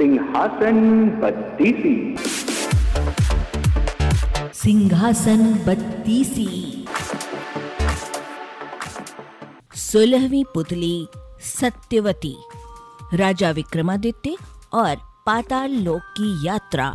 सिंहासन बत्तीसी। सिंहासन बत्तीसी। सोलहवीं पुतली सत्यवती। राजा विक्रमादित्य और पाताल लोक की यात्रा।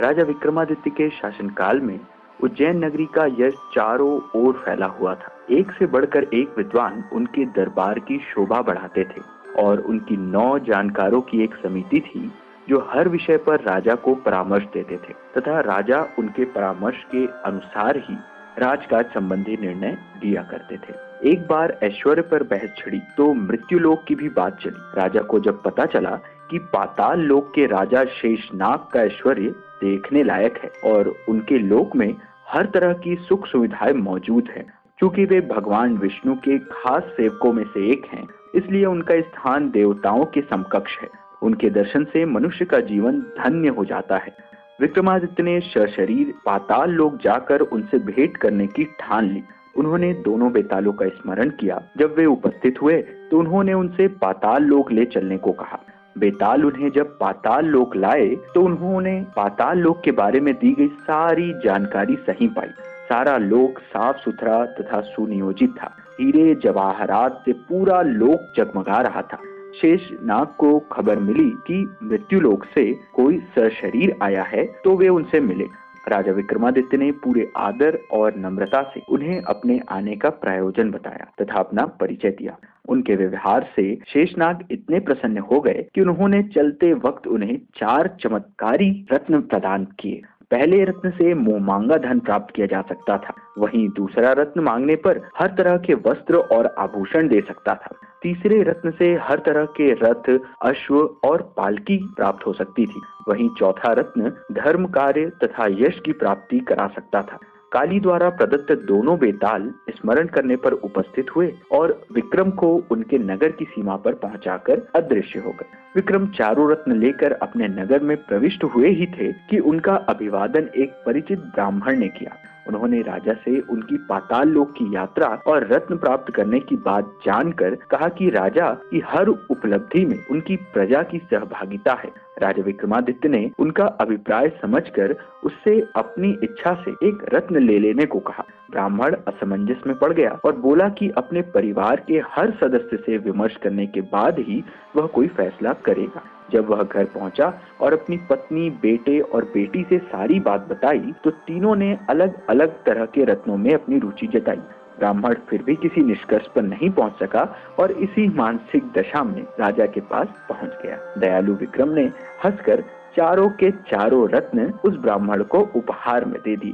राजा विक्रमादित्य के शासनकाल में उज्जैन नगरी का यश चारों ओर फैला हुआ था। एक से बढ़कर एक विद्वान उनके दरबार की शोभा बढ़ाते थे। और उनकी नौ जानकारों की एक समिति थी, जो हर विषय पर राजा को परामर्श देते थे, तथा राजा उनके परामर्श के अनुसार ही राजकाज संबंधी निर्णय दिया करते थे। एक बार ऐश्वर्य पर बहस छिड़ी तो मृत्यु लोक की भी बात चली। राजा को जब पता चला कि पाताल लोक के राजा शेषनाग का ऐश्वर्य देखने लायक है, और उनके लोक में हर तरह की सुख सुविधाएँ मौजूद हैं क्योंकि वे भगवान विष्णु के खास सेवकों में से एक हैं, इसलिए उनका स्थान देवताओं के समकक्ष है। उनके दर्शन से मनुष्य का जीवन धन्य हो जाता है। विक्रमादित्य ने शरीर पाताल लोक जाकर उनसे भेंट करने की ठान ली। उन्होंने दोनों बेतालों का स्मरण किया। जब वे उपस्थित हुए तो उन्होंने उनसे पाताल लोक ले चलने को कहा। बेताल उन्हें जब पाताल लोक लाए तो उन्होंने पाताल लोक के बारे में दी गई सारी जानकारी सही पाई। सारा लोक साफ़ सुथरा तथा सुनियोजित था। हीरे जवाहरात से पूरा लोक जगमगा रहा था। शेष नाग को खबर मिली कि मृत्यु लोक से कोई सरशरीर आया है तो वे उनसे मिले। राजा विक्रमादित्य ने पूरे आदर और नम्रता से उन्हें अपने आने का प्रायोजन बताया तथा अपना परिचय दिया। उनके व्यवहार से शेषनाग इतने प्रसन्न हो गए कि उन्होंने चलते वक्त उन्हें चार चमत्कारी रत्न प्रदान किए। पहले रत्न से मुँह मांगा धन प्राप्त किया जा सकता था। वहीं दूसरा रत्न मांगने पर हर तरह के वस्त्र और आभूषण दे सकता था। तीसरे रत्न से हर तरह के रथ, अश्व और पालकी प्राप्त हो सकती थी। वहीं चौथा रत्न धर्म कार्य तथा यश की प्राप्ति करा सकता था। काली द्वारा प्रदत्त दोनों बेताल स्मरण करने पर उपस्थित हुए और विक्रम को उनके नगर की सीमा पर पहुंचाकर अदृश्य हो गए। विक्रम चारों रत्न लेकर अपने नगर में प्रविष्ट हुए ही थे कि उनका अभिवादन एक परिचित ब्राह्मण ने किया। उन्होंने राजा से उनकी पाताल लोक की यात्रा और रत्न प्राप्त करने की बात जानकर कहा कि राजा, की हर उपलब्धि में उनकी प्रजा की सहभागिता है। राजा विक्रमादित्य ने उनका अभिप्राय समझकर उससे अपनी इच्छा से एक रत्न ले लेने को कहा। ब्राह्मण असमंजस में पड़ गया और बोला कि अपने परिवार के हर सदस्य से विमर्श करने के बाद ही वह कोई फैसला करेगा। जब वह घर पहुँचा और अपनी पत्नी, बेटे और बेटी से सारी बात बताई तो तीनों ने अलग अलग तरह के रत्नों में अपनी रुचि जताई। ब्राह्मण फिर भी किसी निष्कर्ष पर नहीं पहुँच सका और इसी मानसिक दशा में राजा के पास पहुँच गया। दयालु विक्रम ने हंसकर चारों के चारों रत्न उस ब्राह्मण को उपहार में दे दिए।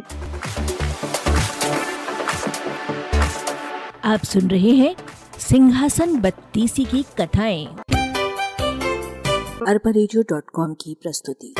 आप सुन रहे हैं सिंहासन बत्तीसी की कथाएँ। अरबा की प्रस्तुति।